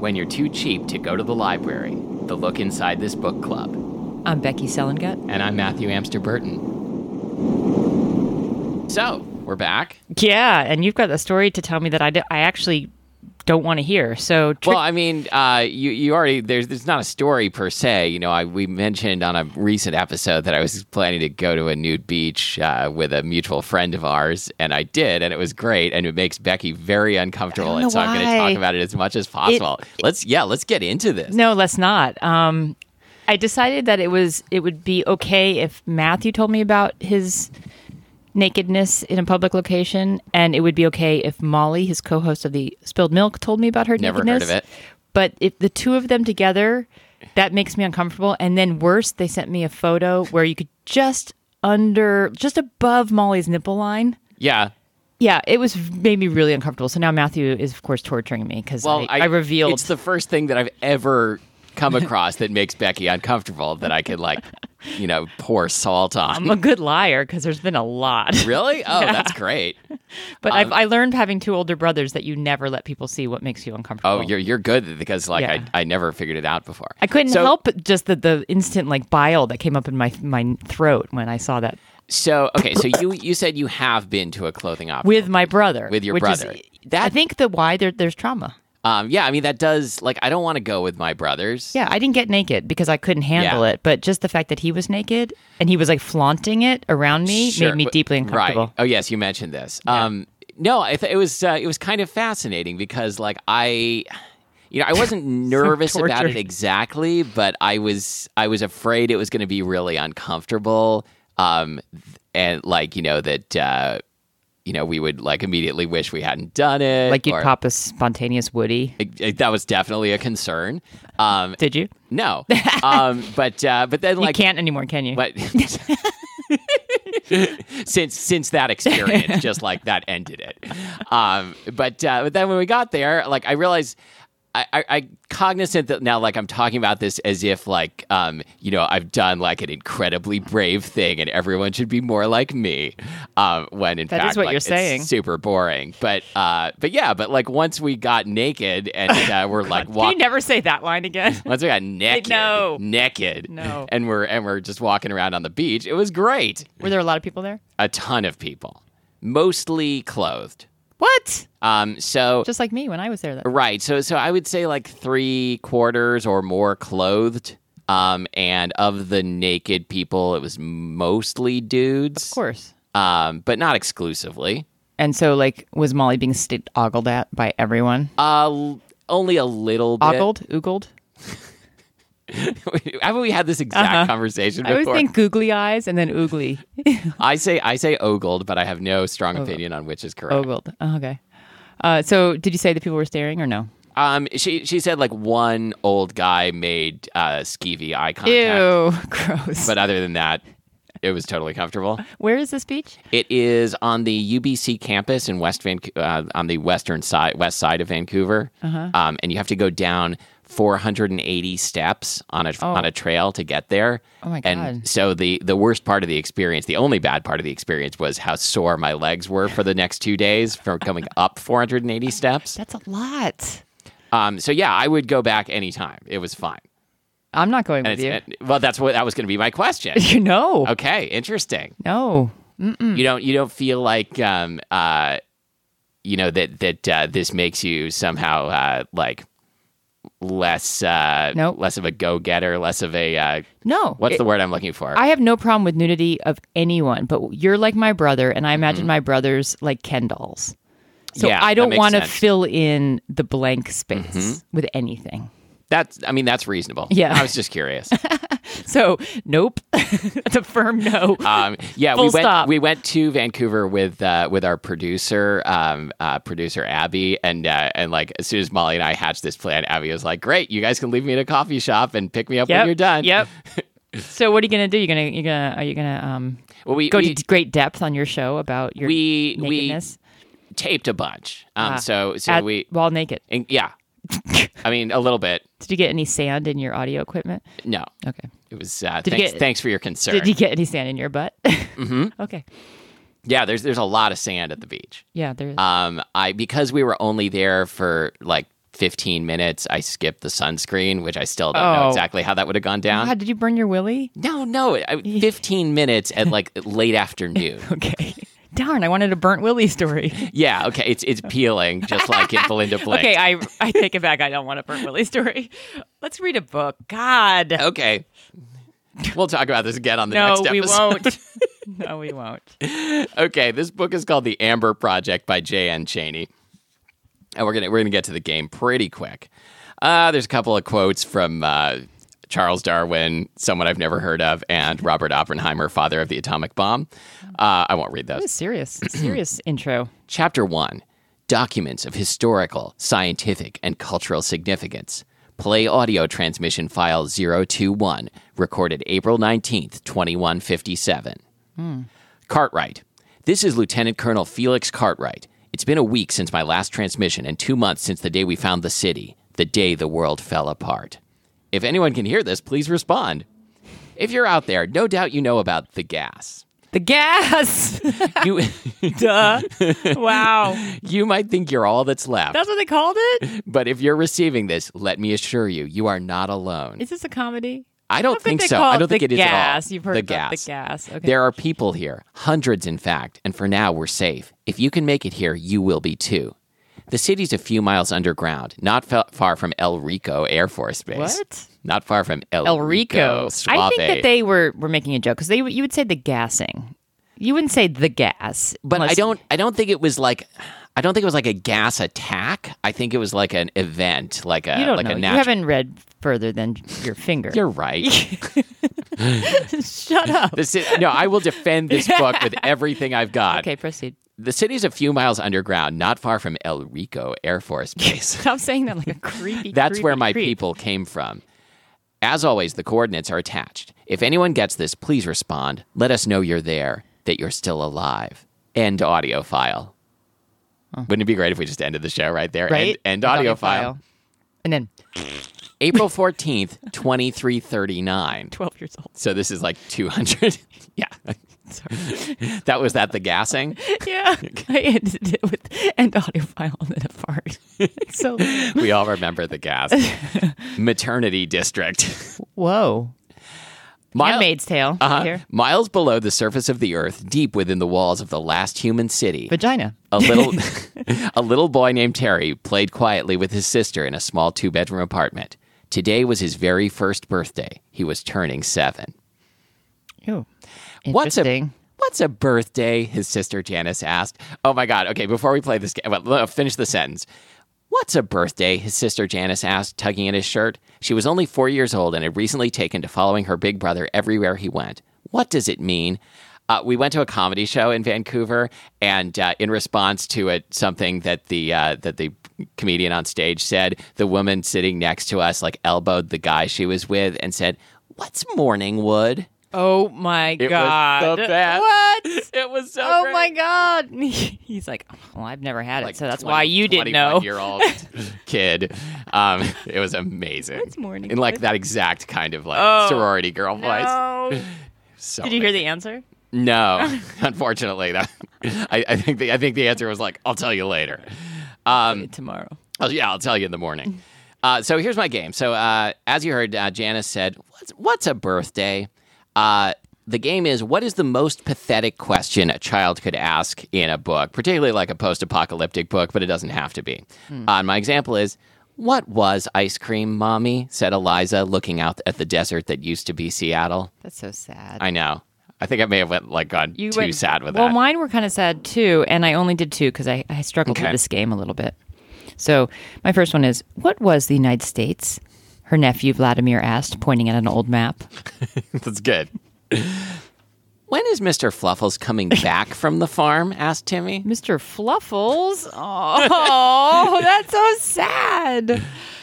when you're too cheap to go to the library. The look inside this book club. I'm Becky Selengut. And I'm Matthew Amster Burton. So, we're back. Yeah, and you've got a story to tell me that I, d- I actually don't want to hear. So, well, I mean, uh, you you already there's there's not a story per se. You know, I we mentioned on a recent episode that I was planning to go to a nude beach uh, with a mutual friend of ours, and I did, and it was great, and it makes Becky very uncomfortable, and so I'm going to talk about it as much as possible. It, let's yeah, let's get into this. No, let's not. Um, I decided that it was it would be okay if Matthew told me about his nakedness in a public location, and it would be okay if Molly, his co-host of the Spilled Milk, told me about her Never nakedness. heard of it. But if the two of them together, that makes me uncomfortable. And then worse, they sent me a photo where you could just under, just above Molly's nipple line. Yeah. Yeah, it was made me really uncomfortable. So now Matthew is, of course, torturing me because well, I, I, I revealed. It's the first thing that I've ever come across that makes Becky uncomfortable that I could like, you know, pour salt on. I'm a good liar because there's been a lot. Really? Oh, yeah. that's great. But um, i learned having two older brothers that you never let people see what makes you uncomfortable. Oh, you're you're good because like yeah. I, I never figured it out before. I couldn't so, help just the, the instant like bile that came up in my my throat when I saw that. So okay, so you you said you have been to a clothing opera with my brother. With your brother. Is, that I think the why there, there's trauma. Um, yeah, I mean that does like I don't want to go with my brothers. Yeah, I didn't get naked because I couldn't handle yeah. it, but just the fact that he was naked and he was like flaunting it around me sure, made me deeply uncomfortable. Right. Oh yes, you mentioned this. Yeah. Um, no, th- it was uh, it was kind of fascinating because like I you know, I wasn't nervous so about it exactly, but I was I was afraid it was going to be really uncomfortable. Um, and like you know that uh, you know, we would like immediately wish we hadn't done it. Like you'd or, pop a spontaneous Woody. It, it, that was definitely a concern. Um, Did you? No. Um, but uh, but then like you can't anymore, can you? But since since that experience, just like that ended it. Um, but uh, but then when we got there, like I realized I, I, cognizant that now, like I'm talking about this as if like um, you know I've done like an incredibly brave thing, and everyone should be more like me. Um, when in that fact, what like, you're saying. super boring. But uh, but yeah, but like once we got naked and uh, we're like, walk- you never say that line again? once we got naked, no, naked, no, and we're and we're just walking around on the beach. It was great. Were there a lot of people there? A ton of people, mostly clothed. What? Um, so just like me when I was there. Though. Right. So so I would say like three quarters or more clothed. Um, and of the naked people, it was mostly dudes. Of course. Um, but not exclusively. And so, like, was Molly being st- ogled at by everyone? Uh, only a little bit. Ogled? Oogled? Haven't we had this exact uh-huh. conversation before? I always think googly eyes and then oogly. I say I say ogled, but I have no strong ogled. opinion on which is correct. Ogled. Oh, okay. Uh, so, did you say the people were staring or no? Um, she she said like one old guy made uh, skeevy eye contact. Ew, gross. But other than that, it was totally comfortable. Where is this beach? It is on the UBC campus in West Van, uh, on the western side, west side of Vancouver. Uh-huh. Um, and you have to go down 480 steps on a oh. on a trail to get there. Oh my god! And so the the worst part of the experience, the only bad part of the experience, was how sore my legs were for the next two days from coming up 480 steps. That's a lot. Um. So yeah, I would go back anytime. It was fine. I'm not going and with you. well, that's what that was going to be my question. you know. Okay. Interesting. No. Mm-mm. You don't. You don't feel like um uh, you know that that uh, this makes you somehow uh like less uh nope. less of a go-getter less of a uh no what's it, the word i'm looking for i have no problem with nudity of anyone but you're like my brother and i imagine mm-hmm. my brother's like ken dolls so yeah, i don't want to fill in the blank space mm-hmm. with anything that's I mean that's reasonable. Yeah. I was just curious. so nope. That's a firm no. Um, yeah, Full we went stop. we went to Vancouver with uh, with our producer, um, uh, producer Abby, and uh, and like as soon as Molly and I hatched this plan, Abby was like, Great, you guys can leave me in a coffee shop and pick me up yep. when you're done. Yep. so what are you gonna do? You're gonna you're gonna are you gonna um well, we, go we, to great depth on your show about your we, nakedness? We taped a bunch. Um, ah, so so at, we while naked. And, yeah, I mean, a little bit. Did you get any sand in your audio equipment? No. Okay. It was. Uh, thanks, get, thanks for your concern. Did you get any sand in your butt? mm-hmm. Okay. Yeah, there's there's a lot of sand at the beach. Yeah, there is. Um, I because we were only there for like 15 minutes, I skipped the sunscreen, which I still don't know Oh. exactly how that would have gone down. God, did you burn your willy? No, no, I- 15 minutes at like late afternoon. Okay. Darn, I wanted a burnt willy story. Yeah, okay, it's it's peeling just like in Belinda Blink. Okay, I I take it back. I don't want a burnt willy story. Let's read a book. God. Okay. We'll talk about this again on the no, next episode. we won't. no, we won't. okay, this book is called The Amber Project by J.N. Cheney. And we're gonna we're gonna get to the game pretty quick. Uh, there's a couple of quotes from uh, Charles Darwin, someone I've never heard of, and Robert Oppenheimer, father of the atomic bomb. Uh, I won't read those. Serious, serious intro. Chapter 1 Documents of Historical, Scientific, and Cultural Significance. Play audio transmission file 021, recorded April 19th, 2157. Cartwright. This is Lieutenant Colonel Felix Cartwright. It's been a week since my last transmission and two months since the day we found the city, the day the world fell apart. If anyone can hear this, please respond. If you're out there, no doubt you know about the gas. The gas. You, Duh. Wow. you might think you're all that's left. That's what they called it. But if you're receiving this, let me assure you, you are not alone. Is this a comedy? I don't How could think they so. I don't think it is gas? at all. You've heard the gas. the gas. Okay. There are people here, hundreds in fact, and for now we're safe. If you can make it here, you will be too. The city's a few miles underground, not fa- far from El Rico Air Force Base. What? Not far from El, El Rico. I think that they were were making a joke because they you would say the gassing. You wouldn't say the gas. but I don't. I don't think it was like. I don't think it was like a gas attack. I think it was like an event, like a You don't like know. a You haven't read further than your finger. You're right. Shut up. Ci- no, I will defend this book with everything I've got. Okay, proceed. The city's a few miles underground, not far from El Rico Air Force Base. Stop saying that like a creepy. That's creepy where my creep. people came from. As always, the coordinates are attached. If anyone gets this, please respond. Let us know you're there, that you're still alive. End audio file. Wouldn't it be great if we just ended the show right there? Right. End, end audio, file. And then April 14th, 2339. twelve years old. So this is like 200. yeah. Sorry. That was that the gassing? yeah. I ended it with end audio file and then a fart. so We all remember the gas. Maternity district. whoa. Mile- Handmaid's Tale. Uh-huh. Here. Miles below the surface of the earth, deep within the walls of the last human city, Vagina. a little a little boy named Terry played quietly with his sister in a small two-bedroom apartment. Today was his very first birthday. He was turning 7. Ew. What's a What's a birthday? His sister Janice asked. Oh my god. Okay, before we play this game, well, finish the sentence. What's a birthday? His sister Janice asked, tugging at his shirt. She was only four years old and had recently taken to following her big brother everywhere he went. What does it mean? Uh, we went to a comedy show in Vancouver, and uh, in response to it, something that the uh, that the comedian on stage said, the woman sitting next to us like elbowed the guy she was with and said, "What's morning wood?" Oh my It god. was the best. What? It was so. Oh great. my god. He's like, well, I've never had it, like so that's 20 why you didn't know. Year old kid. Um, it was amazing. It's morning in like that exact kind of like Oh, sorority girl voice. So Did you hear the answer? No, unfortunately, that, I, I think the I think the answer was like, I'll tell you later. Um, Tomorrow. Oh, yeah, I'll tell you in the morning. Uh, so here's my game. So uh, as you heard, uh, Janice said, "What's what's a birthday?" Uh, the game is what is the most pathetic question a child could ask in a book, particularly like a post-apocalyptic book, but it doesn't have to be. Uh, my example is. What was ice cream, mommy? said Eliza, looking out at the desert that used to be Seattle. That's so sad. I know. I think I may have went like gone you too went- sad with well, that. Well, mine were kind of sad too, and I only did two because I, I struggled Okay. with this game a little bit. So my first one is, what was the United States? Her nephew Vladimir asked, pointing at an old map. That's good. When is Mr. Fluffles coming back from the farm? asked Timmy. Mr. Fluffles. Oh, that's so sad.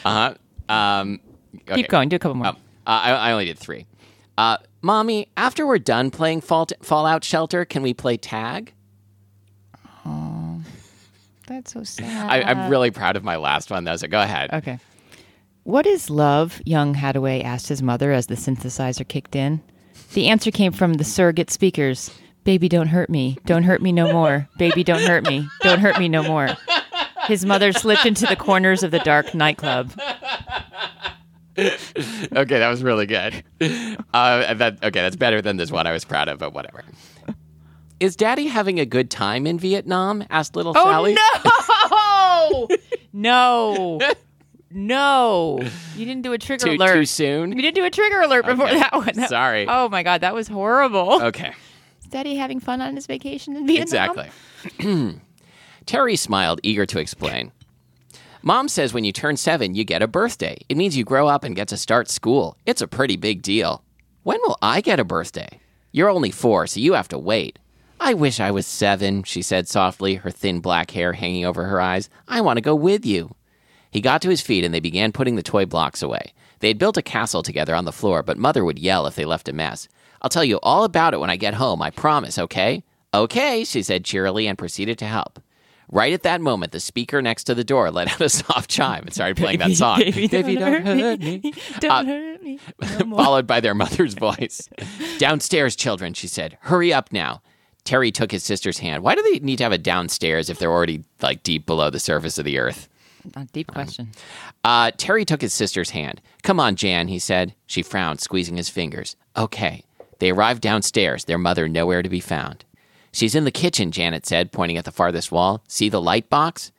Uh huh. Um, okay. Keep going. Do a couple more. Uh, I, I only did three. Uh, Mommy, after we're done playing Fall- Fallout Shelter, can we play tag? Oh, That's so sad. I, I'm really proud of my last one, though, so go ahead. Okay. What is love? Young Haddaway asked his mother as the synthesizer kicked in. The answer came from the surrogate speakers. Baby, don't hurt me. Don't hurt me no more. Baby, don't hurt me. Don't hurt me no more. His mother slipped into the corners of the dark nightclub. okay, that was really good. Uh, that, okay, that's better than this one I was proud of, but whatever. Is Daddy having a good time in Vietnam? asked little Sally. Oh no! no, no! You didn't do a trigger Too, alert. too soon? You didn't do a trigger alert before Okay. that one. That- Sorry. Oh my god, that was horrible. Okay, Is Daddy having fun on his vacation in Vietnam? exactly. Terry smiled, eager to explain. Mom says when you turn seven, you get a birthday. It means you grow up and get to start school. It's a pretty big deal. When will I get a birthday? You're only four, so you have to wait. I wish I was seven, she said softly, her thin black hair hanging over her eyes. I want to go with you. He got to his feet and they began putting the toy blocks away. They had built a castle together on the floor, but Mother would yell if they left a mess. I'll tell you all about it when I get home, I promise, okay? Okay, she said cheerily and proceeded to help. Right at that moment, the speaker next to the door let out a soft chime and started playing that song. Baby, don't, Baby, don't hurt hurt me. me. Don't Uh, hurt me. No followed by their mother's voice. downstairs, children, she said. Hurry up now. Terry took his sister's hand. Why do they need to have a downstairs if they're already like deep below the surface of the earth? A deep question. Uh, Terry took his sister's hand. Come on, Jan, he said. She frowned, squeezing his fingers. Okay. They arrived downstairs, their mother nowhere to be found. She's in the kitchen, Janet said, pointing at the farthest wall. See the light box?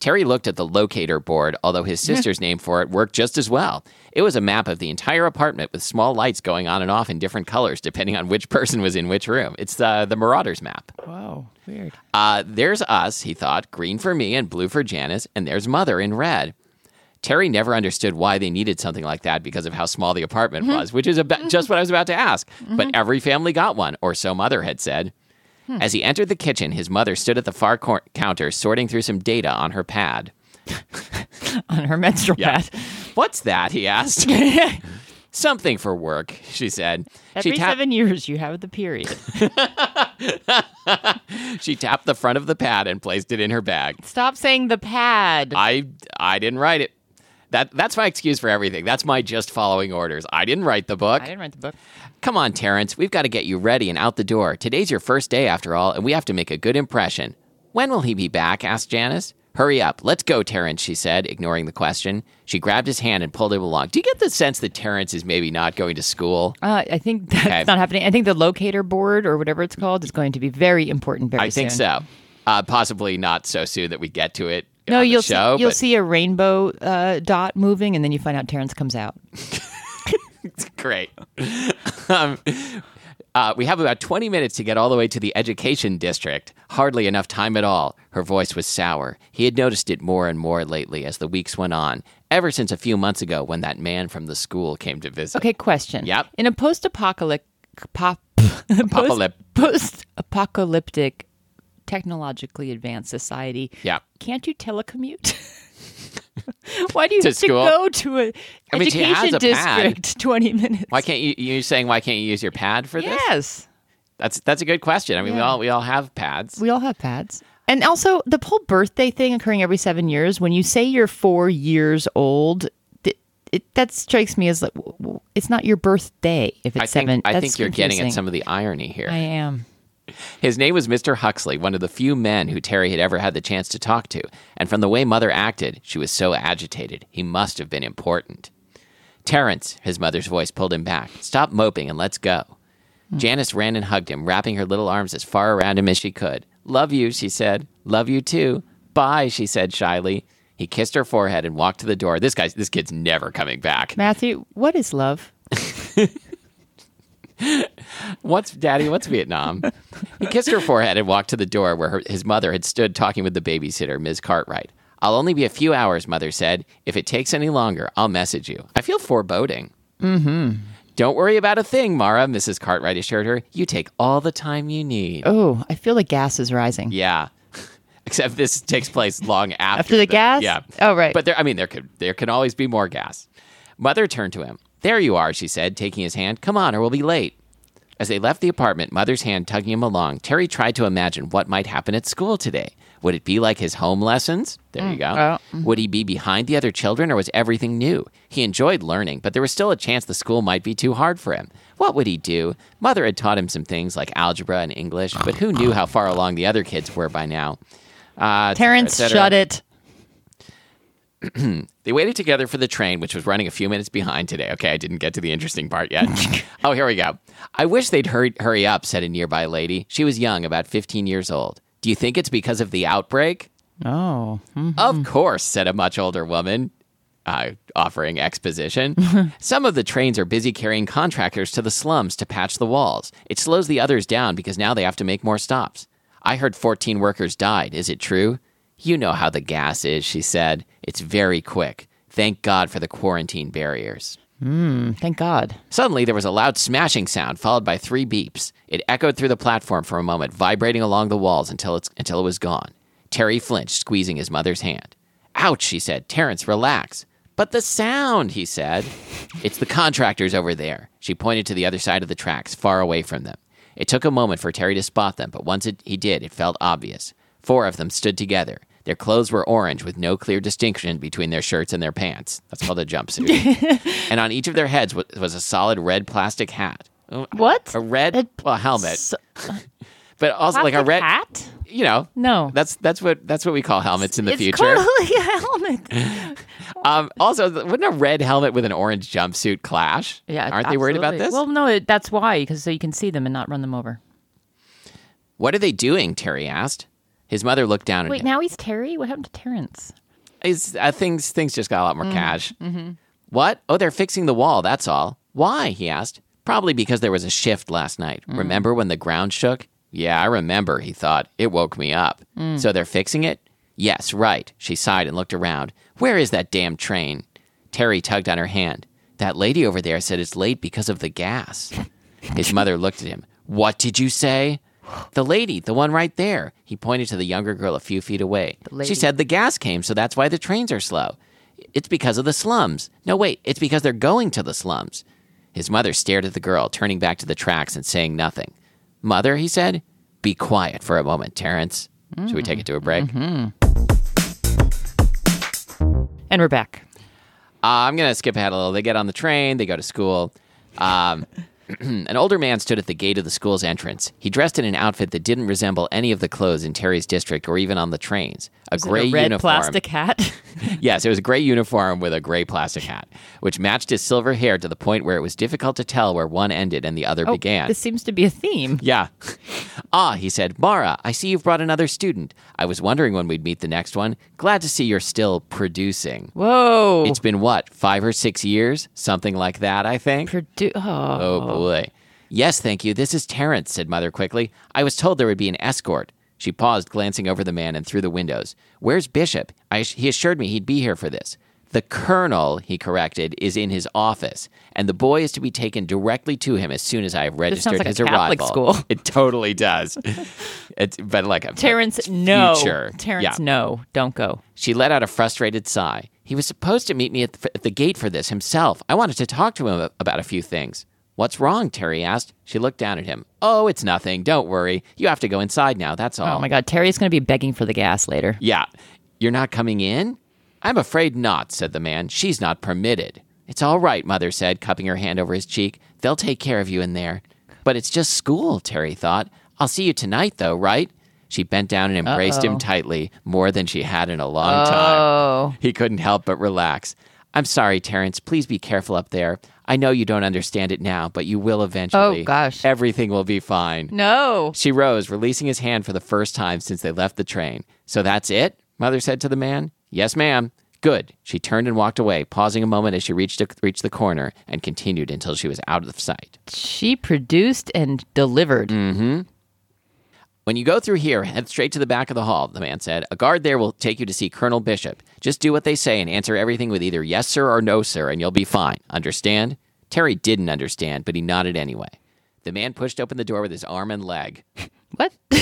Terry looked at the locator board, although his sister's name for it worked just as well. It was a map of the entire apartment with small lights going on and off in different colors depending on which person was in which room. It's uh, the Marauders map. Whoa, weird. Uh, there's us, he thought, green for me and blue for Janice, and there's Mother in red. Terry never understood why they needed something like that because of how small the apartment was, which is about, just what I was about to ask. But every family got one, or so Mother had said. Hmm. As he entered the kitchen, his mother stood at the far cor- counter sorting through some data on her pad. On her menstrual Yeah. pad. What's that? he asked. Something for work, she said. Every she, tapped, seven years, you have the period. she tapped the front of the pad and placed it in her bag. Stop saying the pad. I I didn't write it. That that's my excuse for everything. That's my just following orders. I didn't write the book. I didn't write the book. Come on, Terrence. We've got to get you ready and out the door. Today's your first day after all, and we have to make a good impression. When will he be back? asked Janice. Hurry up. Let's go, Terrence, she said, ignoring the question. She grabbed his hand and pulled him along. Do you get the sense that Terrence is maybe not going to school? Uh, I think that's Okay. not happening. I think the locator board or whatever it's called is going to be very important very I think soon. so. Uh, possibly not so soon that we get to it. No, you'll show, see, you'll but- see a rainbow uh, dot moving, and then you find out Terrence comes out. Great. um, uh, we have about 20 minutes to get all the way to the education district. Hardly enough time at all. Her voice was sour. He had noticed it more and more lately as the weeks went on, ever since a few months ago when that man from the school came to visit. Okay, question. Yep. In a post-apocalyptic, pop, Apocalyp- post, post-apocalyptic, technologically advanced society, Yeah. can't you telecommute? why do you To have school? to go to a I mean, education a pad. district? Twenty minutes. Why can't you? You're saying why can't you use your pad for this? Yes, That's that's a good question. I mean, we all we all have pads. we all have pads. And also, the whole birthday thing occurring every seven years. When you say you're four years old, th- it, that strikes me as like it's not your birthday if it's I seven. I think you're getting at some of the irony here. I am. His name was Mr. Huxley, one of the few men who Terry had ever had the chance to talk to, and from the way Mother acted, she was so agitated. He must have been important. Terence, his mother's voice pulled him back. Stop moping and let's go. Hmm. Janice ran and hugged him, wrapping her little arms as far around him as she could. Love you, she said. Love you too. Bye, she said shyly. He kissed her forehead and walked to the door. This guy's this kid's never coming back. Matthew, what is love? What's daddy? What's Vietnam? he kissed her forehead and walked to the door where her, his mother had stood talking with the babysitter, Ms. Cartwright. I'll only be a few hours, mother said. If it takes any longer, I'll message you. I feel foreboding. Mm-hmm. Don't worry about a thing, Mara, Mrs. Cartwright assured her. You take all the time you need. Oh, I feel the gas is rising. Yeah. Except this takes place long after, After the gas? Yeah. Oh, right. But there I mean there could there can always be more gas. Mother turned to him. There you are, she said, taking his hand. Come on, or we'll be late. As they left the apartment, Mother's hand tugging him along, Terry tried to imagine what might happen at school today. Would it be like his home lessons? There you go. well, Would he be behind the other children, or was everything new? He enjoyed learning, but there was still a chance the school might be too hard for him. What would he do? Mother had taught him some things like algebra and English, but who knew how far along the other kids were by now? Uh, et cetera, et Terrence, shut it. They waited together for the train, which was running a few minutes behind today. Okay, I didn't get to the interesting part yet. oh, here we go. I wish they'd hurry, hurry up, said a nearby lady. She was young, about 15 years old. Do you think it's because of the outbreak? Oh. hmm. Of course, said a much older woman, uh, offering exposition. Some of the trains are busy carrying contractors to the slums to patch the walls. It slows the others down because now they have to make more stops. I heard 14 workers died. Is it true? You know how the gas is, she said. It's very quick. Thank God for the quarantine barriers. Hmm, thank God. Suddenly, there was a loud smashing sound, followed by three beeps. It echoed through the platform for a moment, vibrating along the walls until, it's, until it was gone. Terry flinched, squeezing his mother's hand. Ouch, she said. Terrence, relax. But the sound, he said. It's the contractors over there. She pointed to the other side of the tracks, far away from them. It took a moment for Terry to spot them, but once it, he did, it felt obvious. Four of them stood together. Their clothes were orange with no clear distinction between their shirts and their pants. That's called a jumpsuit. and on each of their heads was, was a solid red plastic hat. Oh, What? A red A- well, helmet, So- but also like a red. hat? You know, No. That's that's what that's what we call helmets in the it's future. totally a helmet. Um, also, wouldn't a red helmet with an orange jumpsuit clash? Yeah, aren't they worried about this? Well, no, it, that's why because so you can see them and not run them over. what are they doing? Terry asked. His mother looked down at him. Wait, him. now he's Terry. What happened to Terrence? Is uh, things things just got a lot more Mm, cash. mm-hmm. What? Oh, they're fixing the wall. That's all. Why? He asked. Probably because there was a shift last night. Mm. Remember when the ground shook? Yeah, I remember. He thought it woke me up. Mm. So they're fixing it. Yes, right. She sighed and looked around. Where is that damn train? Terry tugged on her hand. That lady over there said it's late because of the gas. His mother looked at him. What did you say? The lady, the one right there. He pointed to the younger girl a few feet away. She said the gas came, so that's why the trains are slow. It's because of the slums. No, wait, it's because they're going to the slums. His mother stared at the girl, turning back to the tracks and saying nothing. Mother, he said, be quiet for a moment, Terrence. Should we take it to a break? hmm And we're back. Uh, I'm going to skip ahead a little. They get on the train, they go to school. Um, an older man stood at the gate of the school's entrance. He dressed in an outfit that didn't resemble any of the clothes in Terry's district or even on the trains. A it gray a red uniform. plastic hat. Yes, it was a gray uniform with a gray plastic hat, which matched his silver hair to the point where it was difficult to tell where one ended and the other began. Oh, This seems to be a theme. Yeah. ah, he said, Mara, I see you've brought another student. I was wondering when we'd meet the next one. Glad to see you're still producing. Whoa. It's been what, five or six years? Something like that, I think. Produ- oh. Oh boy. Yes, thank you. This is Terrence, said Mother quickly. I was told there would be an escort. She paused, glancing over the man and through the windows. Where's Bishop? I, he assured me he'd be here for this. The colonel, he corrected, is in his office, and the boy is to be taken directly to him as soon as I have registered sounds like a his arrival. school. It totally does. it's but like a Terrence, no. future. Terrence, Yeah. no. Don't go. She let out a frustrated sigh. He was supposed to meet me at the, at the gate for this himself. I wanted to talk to him about a few things. What's wrong? Terry asked. She looked down at him. Oh, it's nothing. Don't worry. You have to go inside now. That's oh all. Oh my God. Terry's going to be begging for the gas later. Yeah. You're not coming in? I'm afraid not, said the man. She's not permitted. It's all right, Mother said, cupping her hand over his cheek. They'll take care of you in there. But it's just school, Terry thought. I'll see you tonight, though, right? She bent down and embraced him Uh-oh. tightly, more than she had in a long time. Oh. He couldn't help but relax. I'm sorry, Terrence. Please be careful up there. I know you don't understand it now, but you will eventually. Oh, gosh. Everything will be fine. No. She rose, releasing his hand for the first time since they left the train. So that's it? Mother said to the man. Yes, ma'am. Good. She turned and walked away, pausing a moment as she reached, reached the corner and continued until she was out of sight. She produced and delivered. Mm. Hmm. When you go through here, head straight to the back of the hall, the man said. A guard there will take you to see Colonel Bishop. Just do what they say and answer everything with either yes, sir, or no, sir, and you'll be fine. Understand? Terry didn't understand, but he nodded anyway. The man pushed open the door with his arm and leg. What?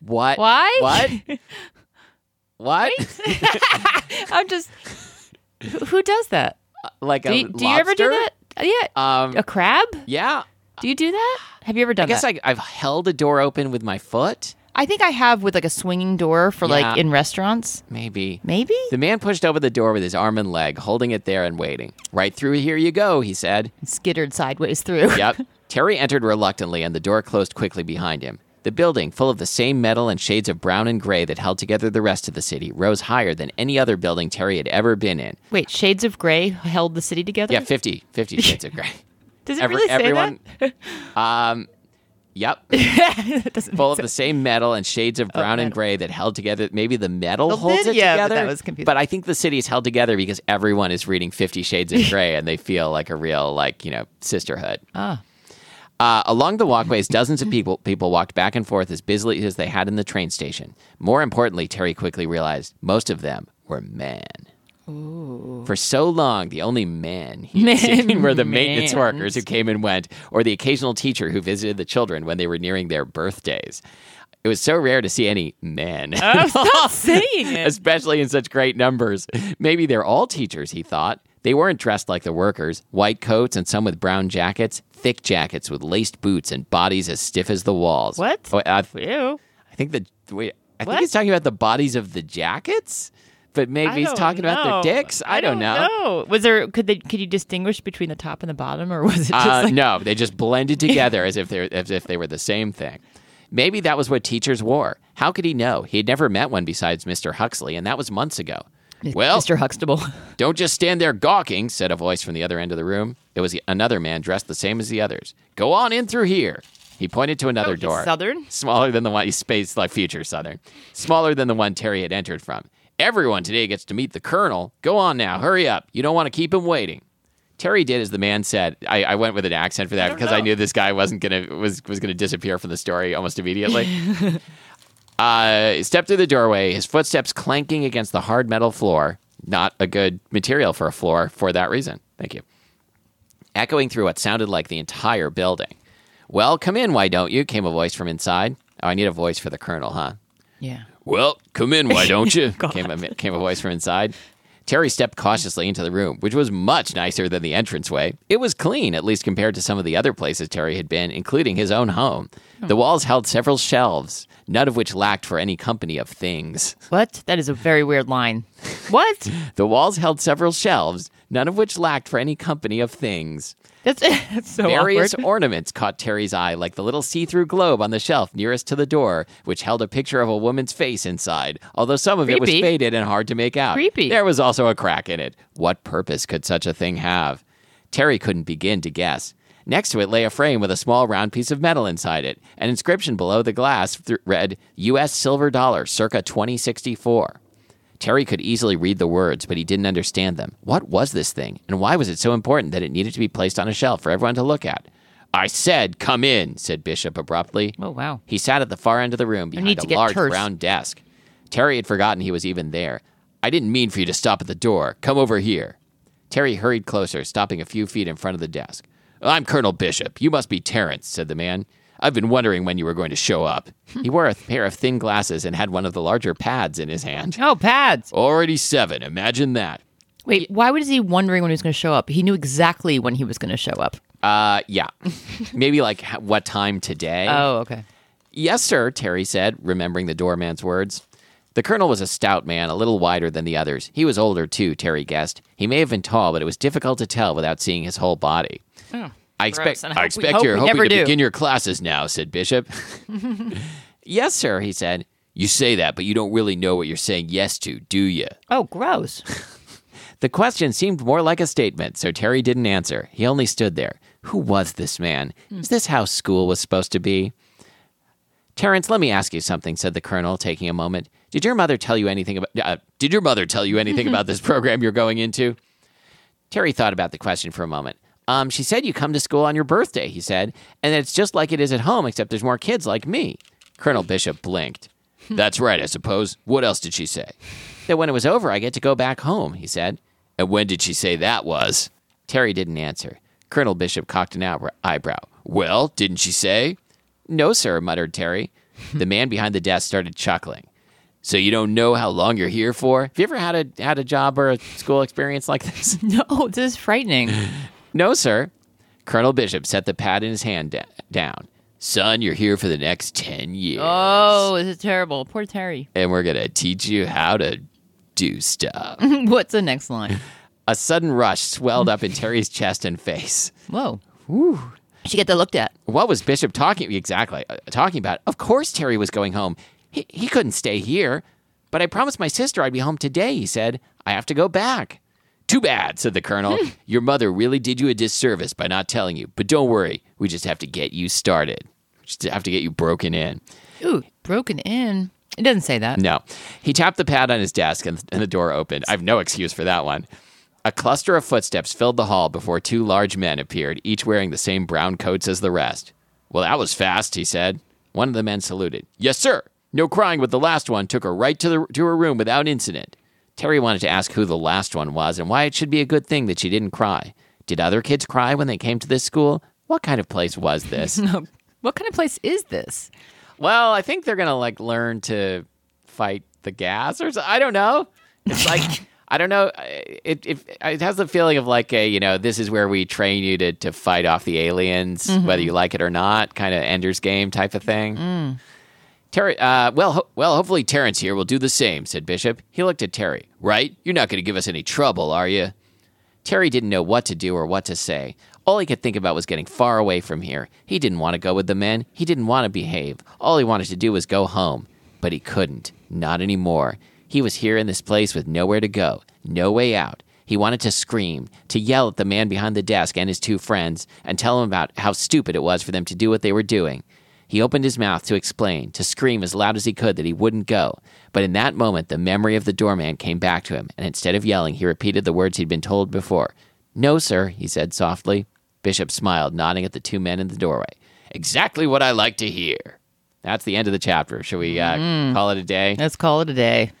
What? Why? What? what? I'm just. Who, does that? like a Do you, do you ever do that? Yeah. Um, a crab? yeah. Do you do that? Have you ever done that? I guess that? I, I've held a door open with my foot. I think I have with like a swinging door for Yeah. like in restaurants. Maybe. Maybe. The man pushed open the door with his arm and leg, holding it there and waiting. Right through here you go, he said. Skittered sideways through. Yep. Terry entered reluctantly, and the door closed quickly behind him. The building, full of the same metal and shades of brown and gray that held together the rest of the city, rose higher than any other building Terry had ever been in. Wait, shades of gray held the city together? Yeah, 50, 50 shades of gray. Does it Every- really say everyone, that? um, yep. Full of the same metal and shades of brown and gray that held together. Maybe the metal holds it Yeah, but together. that was confusing. But I think the city is held together because everyone is reading Fifty Shades of Grey and they feel like a real, like you know, sisterhood. Ah. Uh, along the walkways, dozens of people people walked back and forth as busily as they had in the train station. More importantly, Terry quickly realized most of them were men. For so long, the only men he seen were the maintenance workers who came and went, or the occasional teacher who visited the children when they were nearing their birthdays. It was so rare to see any men, Oh, stop saying it. especially in such great numbers. Maybe they're all teachers, he thought. They weren't dressed like the workers white coats and some with brown jackets, thick jackets with laced boots and bodies as stiff as the walls. What? Oh, I, Ew. I think the wait. I What? think he's talking about the bodies of the jackets, but maybe he's talking about their dicks. I, don't, know. Was there could they could you distinguish between the top and the bottom or was it just Uh, like no, they just blended together as if they as if they were the same thing. Maybe that was what teachers wore. How could he know? He had never met one besides Mr. Huxley, and that was months ago. Well, Mr. Huxtable? don't just stand there gawking, said a voice from the other end of the room. It was another man dressed the same as the others. Go on in through here. He pointed to another Oh, door. Southern? Smaller than the one, he's spaced like future Southern. Smaller than the one Terry had entered from. Everyone today gets to meet the Colonel. Go on now, hurry up. You don't want to keep him waiting. Terry did as the man said. I, I went with an accent for that because I knew this guy wasn't gonna was was gonna disappear from the story almost immediately. uh, stepped through the doorway, his footsteps clanking against the hard metal floor. Not a good material for a floor for that reason. Thank you. Echoing through what sounded like the entire building. Well, come in, why don't you? came a voice from inside. Oh, I need a voice for the colonel, huh? Yeah. Well, come in, why don't you? came, a, came a voice from inside. Terry stepped cautiously into the room, which was much nicer than the entranceway. It was clean, at least compared to some of the other places Terry had been, including his own home. The hmm. walls held several shelves, none of which lacked for any company of things. What? That is a very weird line. What? The walls held several shelves, none of which lacked for any company of things. That's, that's so Various awkward. ornaments caught Terry's eye, like the little see through globe on the shelf nearest to the door, which held a picture of a woman's face inside, although some of it was faded and hard to make out. Creepy. There was also a crack in it. What purpose could such a thing have? Terry couldn't begin to guess. Next to it lay a frame with a small round piece of metal inside it. An inscription below the glass th- read, U.S. silver dollar, circa 2064. Terry could easily read the words, but he didn't understand them. What was this thing, and why was it so important that it needed to be placed on a shelf for everyone to look at? I said, come in, said Bishop abruptly. Oh, wow. He sat at the far end of the room behind a large terse. brown desk. Terry had forgotten he was even there. I didn't mean for you to stop at the door. Come over here. Terry hurried closer, stopping a few feet in front of the desk. I'm Colonel Bishop. You must be Terrence, said the man. I've been wondering when you were going to show up. he wore a pair of thin glasses and had one of the larger pads in his hand. Oh, pads. Already seven. Imagine that. Wait, why was he wondering when he was going to show up? He knew exactly when he was going to show up. Uh, yeah. Maybe like what time today? Oh, okay. Yes, sir, Terry said, remembering the doorman's words. The colonel was a stout man, a little wider than the others. He was older, too, Terry guessed. He may have been tall, but it was difficult to tell without seeing his whole body. I expect, I I hope we- expect you're hoping to do. begin your classes now, said Bishop. yes, sir, he said. You say that, but you don't really know what you're saying yes to, do you? Oh, gross. The question seemed more like a statement, so Terry didn't answer. He only stood there. Who was this man? Is this how school was supposed to be? Terrence, let me ask you something, said the colonel, taking a moment. Did your mother tell you anything about uh, Did your mother tell you anything about this program you're going into? Terry thought about the question for a moment. Um, she said you come to school on your birthday, he said, and it's just like it is at home, except there's more kids like me. Colonel Bishop blinked. That's right, I suppose. What else did she say? That when it was over, I get to go back home, he said. And when did she say that was? Terry didn't answer. Colonel Bishop cocked an eyebrow- eyebrow. Well, didn't she say? No, sir, muttered Terry. The man behind the desk started chuckling. So you don't know how long you're here for? Have you ever had a had a job or a school experience like this? No, this is frightening. No, sir. Colonel Bishop set the pad in his hand da- down. Son, you're here for the next 10 years. Oh, this is terrible. Poor Terry. And we're going to teach you how to do stuff. What's the next line? A sudden rush swelled up in Terry's chest and face. Whoa. She get that looked at. What was Bishop talking exactly uh, talking about? Of course, Terry was going home. He he couldn't stay here. But I promised my sister I'd be home today. He said I have to go back. Too bad," said the colonel. Hmm. "Your mother really did you a disservice by not telling you. But don't worry, we just have to get you started. We just have to get you broken in." Ooh, broken in. It doesn't say that. No. He tapped the pad on his desk and, and the door opened. I have no excuse for that one. A cluster of footsteps filled the hall before two large men appeared, each wearing the same brown coats as the rest. Well, that was fast, he said. One of the men saluted. Yes, sir. No crying, but the last one took her right to, the, to her room without incident. Terry wanted to ask who the last one was and why it should be a good thing that she didn't cry. Did other kids cry when they came to this school? What kind of place was this? What kind of place is this? Well, I think they're gonna like learn to fight the gas or so. I don't know. It's like I don't know. It, it it has the feeling of like a you know this is where we train you to to fight off the aliens mm-hmm. whether you like it or not, kind of Ender's Game type of thing. Mm. Terry, uh, well, ho- well, hopefully Terrence here will do the same," said Bishop. He looked at Terry. Right? You're not going to give us any trouble, are you? Terry didn't know what to do or what to say. All he could think about was getting far away from here. He didn't want to go with the men. He didn't want to behave. All he wanted to do was go home. But he couldn't. Not anymore. He was here in this place with nowhere to go, no way out. He wanted to scream, to yell at the man behind the desk and his two friends, and tell him about how stupid it was for them to do what they were doing. He opened his mouth to explain, to scream as loud as he could that he wouldn't go. But in that moment, the memory of the doorman came back to him, and instead of yelling, he repeated the words he'd been told before. No, sir, he said softly. Bishop smiled, nodding at the two men in the doorway. Exactly what I like to hear. That's the end of the chapter. Shall we uh, call it a day? Let's call it a day.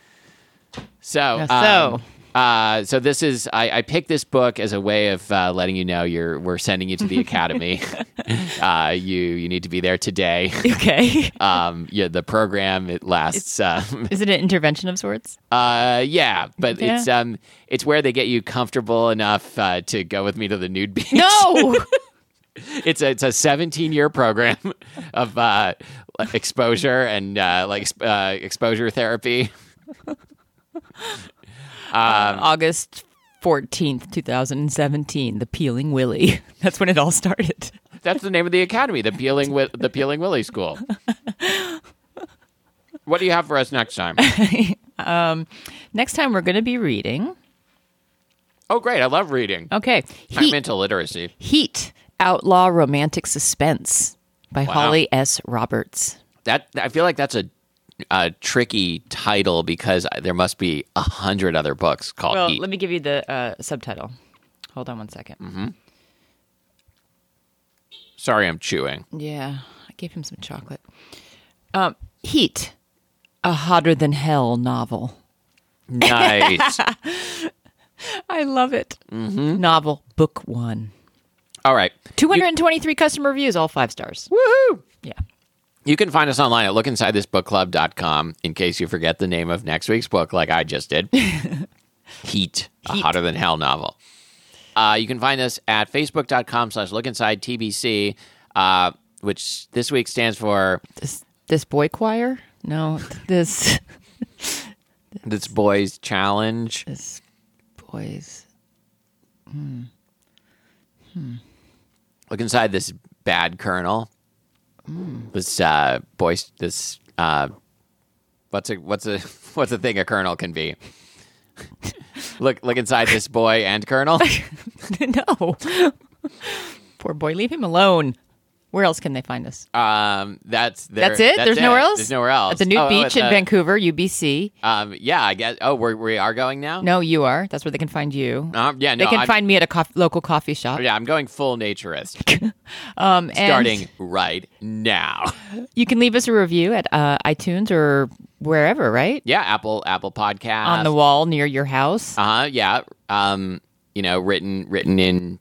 So, so- um, uh, so this is I, I picked this book as a way of uh, letting you know you're we're sending you to the academy. uh, you you need to be there today. Okay. Um, yeah, the program it lasts. Uh, is it an intervention of sorts? uh, yeah, but Yeah. it's um it's where they get you comfortable enough uh, to go with me to the nude beach. No. it's a it's a 17 year program of uh, exposure and uh, like uh, exposure therapy. Uh, um, August 14th, 2017, The Peeling Willie. That's when it all started. That's the name of the academy, the Peeling Wi- the Peeling Willie School. What do you have for us next time? Um, next time we're going to be reading. Oh, great! I love reading. Okay. I'm into literacy. Heat Outlaw Romantic Suspense by Wow. Holly S. Roberts. That I feel like that's a, a tricky title because there must be a hundred other books called Well, let me give you the uh, subtitle. Hold on one second. Mm-hmm. Sorry, I'm chewing. Yeah, I gave him some chocolate. Um, Heat, a hotter than hell novel. Nice. I love it. Novel, book one. All right. 223 customer reviews, all five stars. Woohoo! Yeah. You can find us online at lookinsidethisbookclub.com in case you forget the name of next week's book, like I just did. Heat, a hotter than hell novel. Uh, you can find us at facebook.com slash lookinsidetbc, uh, which this week stands for This this boy choir? No, this This Boys Challenge. this boys. Look inside this bad colonel. This uh, boy, this uh, what's a what's a what's a thing a colonel can be. look look inside this boy and colonel. no. Poor boy, leave him alone. Where else can they find us? Um, that's there, That's it. There's nowhere else. There's nowhere else. At the Nude Oh, oh, Beach at in the- Vancouver, UBC. Um, yeah, I guess. Oh, we're, we are going now. No, you are. That's where they can find you. Um, yeah, no. they can I'm, find me at a cof- local coffee shop. Yeah, I'm going full naturist. Um, and starting right now. You can leave us a review at uh, iTunes or wherever, right? Yeah, Apple Apple Podcast On the wall near your house. Uh huh. Yeah. Um, you know, written written in.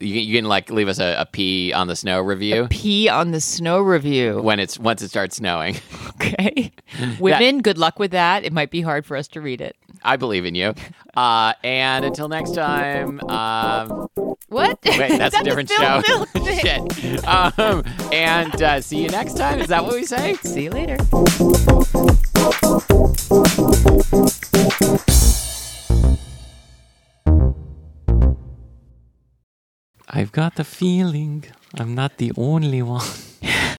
You, can- you can like leave us a, a pee on the snow review Pee on the snow review. when it's once it starts snowing. Okay. Women, good luck with that. It might be hard for us to read it. I believe in you. Uh, and until next time. Um, What? wait, that's that a different show. Shit. Um, and uh, see you next time. Is that what we say? See you later. I've got the feeling I'm not the only one.